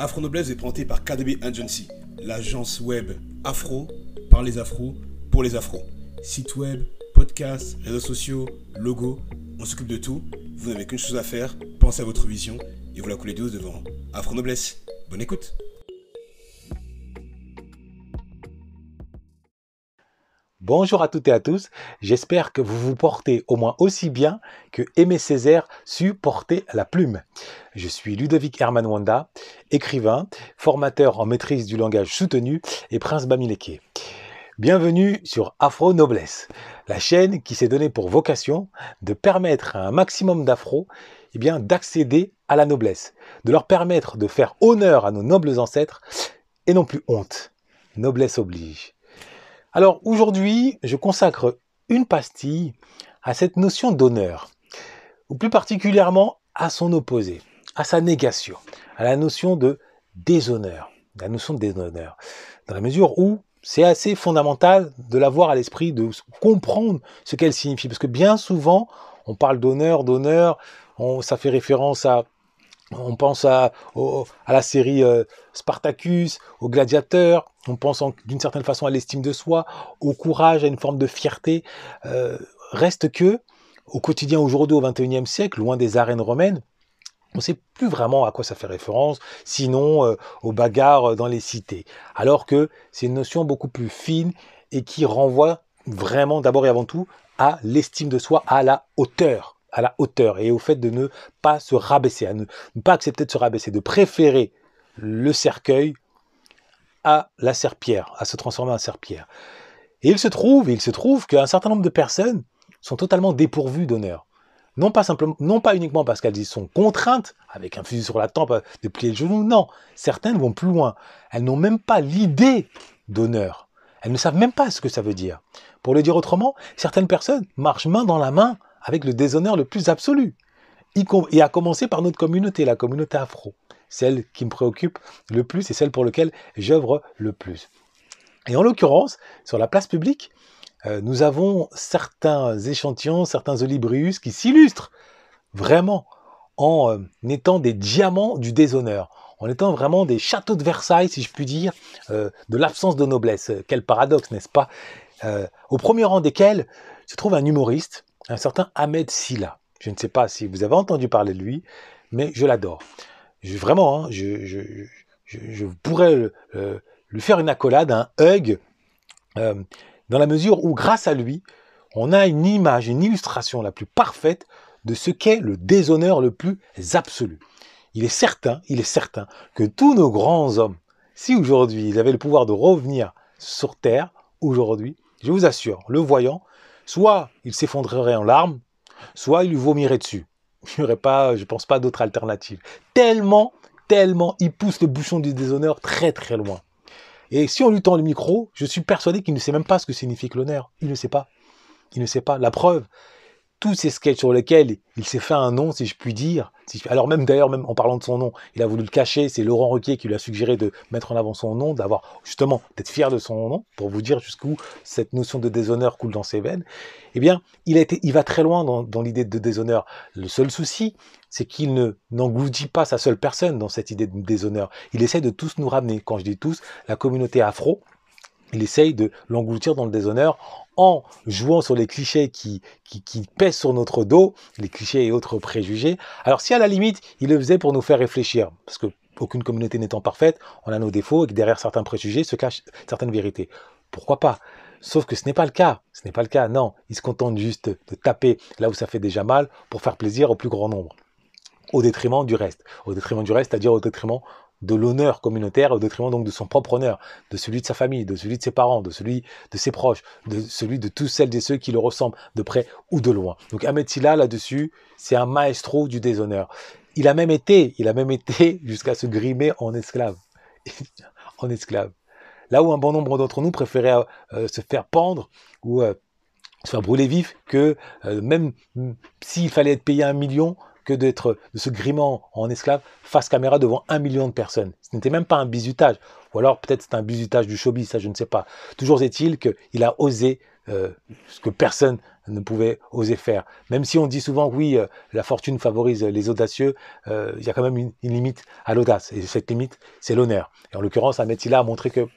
Afro Noblesse est présenté par KDB Agency, l'agence web afro par les afros pour les afros. Site web, podcast, réseaux sociaux, logo, on s'occupe de tout. Vous n'avez qu'une chose à faire, pensez à votre vision et vous la coulez douce devant Afro Noblesse. Bonne écoute. Bonjour à toutes et à tous, j'espère que vous vous portez au moins aussi bien que Aimé Césaire sut porter la plume. Je suis Ludovic Herman Wanda, écrivain, formateur en maîtrise du langage soutenu et prince Bamileke. Bienvenue sur Afro Noblesse, la chaîne qui s'est donnée pour vocation de permettre à un maximum d'afro eh d'accéder à la noblesse, de leur permettre de faire honneur à nos nobles ancêtres et non plus honte. Noblesse oblige. Alors aujourd'hui, je consacre une pastille à cette notion d'honneur, ou plus particulièrement à son opposé, à sa négation, à la notion de déshonneur, la notion de déshonneur, dans la mesure où c'est assez fondamental de l'avoir à l'esprit, de comprendre ce qu'elle signifie, parce que bien souvent, on parle d'honneur, d'honneur, ça fait référence à on pense à, la série euh, Spartacus, aux gladiateurs, on pense d'une certaine façon à l'estime de soi, au courage, à une forme de fierté. Euh, reste que, au quotidien aujourd'hui, au XXIe siècle, loin des arènes romaines, on ne sait plus vraiment à quoi ça fait référence, sinon euh, aux bagarres dans les cités. Alors que c'est une notion beaucoup plus fine et qui renvoie vraiment d'abord et avant tout à l'estime de soi, à la hauteur à la hauteur et au fait de ne pas se rabaisser, à ne, pas accepter de se rabaisser, de préférer le cercueil à la serpillère, à se transformer en serpillère. Et il se trouve, il se trouve qu'un certain nombre de personnes sont totalement dépourvues d'honneur. Non pas, simplement, non pas uniquement parce qu'elles y sont contraintes, avec un fusil sur la tempe, de plier le genou, non. Certaines vont plus loin. Elles n'ont même pas l'idée d'honneur. Elles ne savent même pas ce que ça veut dire. Pour le dire autrement, certaines personnes marchent main dans la main avec le déshonneur le plus absolu. Et à commencer par notre communauté, la communauté afro. Celle qui me préoccupe le plus et celle pour laquelle j'œuvre le plus. Et en l'occurrence, sur la place publique, euh, nous avons certains échantillons, certains olibrius qui s'illustrent vraiment en euh, étant des diamants du déshonneur, en étant vraiment des châteaux de Versailles, si je puis dire, euh, de l'absence de noblesse. Quel paradoxe, n'est-ce pas? Au premier rang desquels se trouve un humoriste un certain Ahmed Silla. Je ne sais pas si vous avez entendu parler de lui, mais je l'adore. vraiment, hein, je, pourrais lui faire une accolade, un hug, euh, dans la mesure où, grâce à lui, on a une image, une illustration la plus parfaite de ce qu'est le déshonneur le plus absolu. Il est certain, il est certain que tous nos grands hommes, si aujourd'hui ils avaient le pouvoir de revenir sur Terre, aujourd'hui, je vous assure, le voyant, soit il s'effondrerait en larmes, soit il lui vomirait dessus. Il n'y aurait pas, je pense pas, d'autre alternative. Tellement, tellement, il pousse le bouchon du déshonneur très très loin. Et si on lui tend le micro, je suis persuadé qu'il ne sait même pas ce que signifie l'honneur. Il ne sait pas. Il ne sait pas. La preuve, tous ces sketchs sur lesquels il s'est fait un nom, si je puis dire. alors même d'ailleurs, même en parlant de son nom, il a voulu le cacher. C'est Laurent Ruquier qui lui a suggéré de mettre en avant son nom, d'avoir justement d'être fier de son nom, pour vous dire jusqu'où cette notion de déshonneur coule dans ses veines. Eh bien, il a été, il va très loin dans, l'idée de déshonneur. Le seul souci, c'est qu'il ne n'engloutit pas sa seule personne dans cette idée de déshonneur. Il essaie de tous nous ramener. Quand je dis tous, la communauté afro, il essaye de l'engloutir dans le déshonneur en jouant sur les clichés qui, pèsent sur notre dos, les clichés et autres préjugés. Alors si à la limite, il le faisait pour nous faire réfléchir, parce que aucune communauté n'étant parfaite, on a nos défauts et que derrière certains préjugés se cachent certaines vérités. Pourquoi pas? Sauf que ce n'est pas le cas. Ce n'est pas le cas. Non, il se contente juste de taper là où ça fait déjà mal pour faire plaisir au plus grand nombre, au détriment du reste. Au détriment du reste, c'est-à-dire au détriment de l'honneur communautaire au détriment donc de son propre honneur, de celui de sa famille, de celui de ses parents, de celui de ses proches, de celui de tous celles et ceux qui le ressemblent de près ou de loin. Donc Ahmed Silla là-dessus, c'est un maestro du déshonneur. Il a même été, il a même été jusqu'à se grimer en esclave. en esclave. Là où un bon nombre d'entre nous préféraient euh, se faire pendre ou euh, se faire brûler vif que euh, même s'il fallait être payé un million, que d'être de se grimant en esclave face caméra devant un million de personnes. Ce n'était même pas un bizutage. Ou alors peut-être c'est un bizutage du showbiz, ça je ne sais pas. Toujours est-il qu'il a osé euh, ce que personne ne pouvait oser faire. Même si on dit souvent oui, euh, la fortune favorise les audacieux, euh, il y a quand même une, limite à l'audace. Et cette limite, c'est l'honneur. Et en l'occurrence, Ahmed a montré que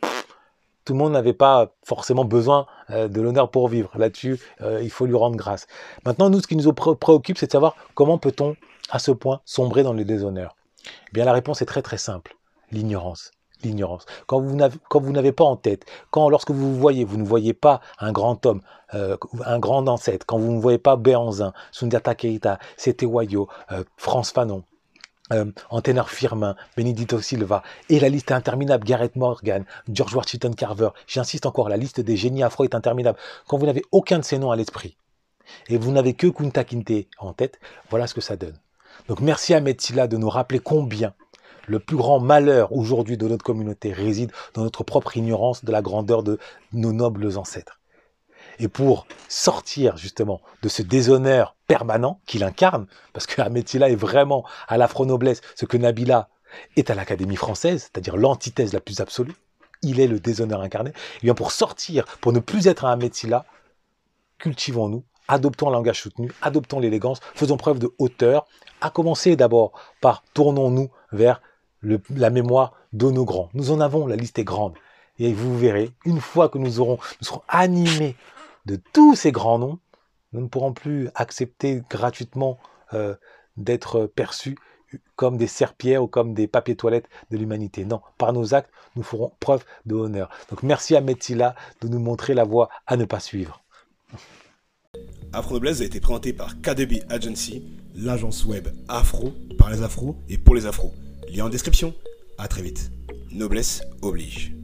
tout le monde n'avait pas forcément besoin euh, de l'honneur pour vivre. Là-dessus, il faut lui rendre grâce. Maintenant, nous, ce qui nous préoccupe, c'est de savoir comment peut-on, à ce point, sombrer dans le déshonneur. Eh bien, la réponse est très très simple l'ignorance l'ignorance. Quand vous n'avez pas en tête, quand lorsque vous vous voyez, vous ne voyez pas un grand homme, euh, un grand ancêtre, quand vous ne voyez pas Béanzin, Sundiata Keita, Setewayo, euh, France Fanon, euh, Firmin, Benedito Silva, et la liste est interminable, Gareth Morgan, George Washington Carver, j'insiste encore, la liste des génies afro est interminable. Quand vous n'avez aucun de ces noms à l'esprit, et vous n'avez que Kunta Kinte en tête, voilà ce que ça donne. Donc merci à Metsila de nous rappeler combien le plus grand malheur aujourd'hui de notre communauté réside dans notre propre ignorance de la grandeur de nos nobles ancêtres. Et pour sortir justement de ce déshonneur permanent qu'il incarne, parce que Ametila est vraiment à l'afro-noblesse ce que Nabila est à l'Académie française, c'est-à-dire l'antithèse la plus absolue, il est le déshonneur incarné, et eh bien pour sortir, pour ne plus être un Ametila, cultivons-nous, adoptons un langage soutenu, adoptons l'élégance, faisons preuve de hauteur, à commencer d'abord par tournons-nous vers la mémoire de nos grands. Nous en avons, la liste est grande. Et vous verrez, une fois que nous aurons, nous serons animés de tous ces grands noms, nous ne pourrons plus accepter gratuitement euh, d'être perçus comme des serpillères ou comme des papiers toilettes de l'humanité. Non, par nos actes, nous ferons preuve de honneur. Donc merci à Metila de nous montrer la voie à ne pas suivre. Afro Noblesse a été présenté par KDB Agency, l'agence web afro par les afros et pour les afros. Lien en description. À très vite. Noblesse oblige.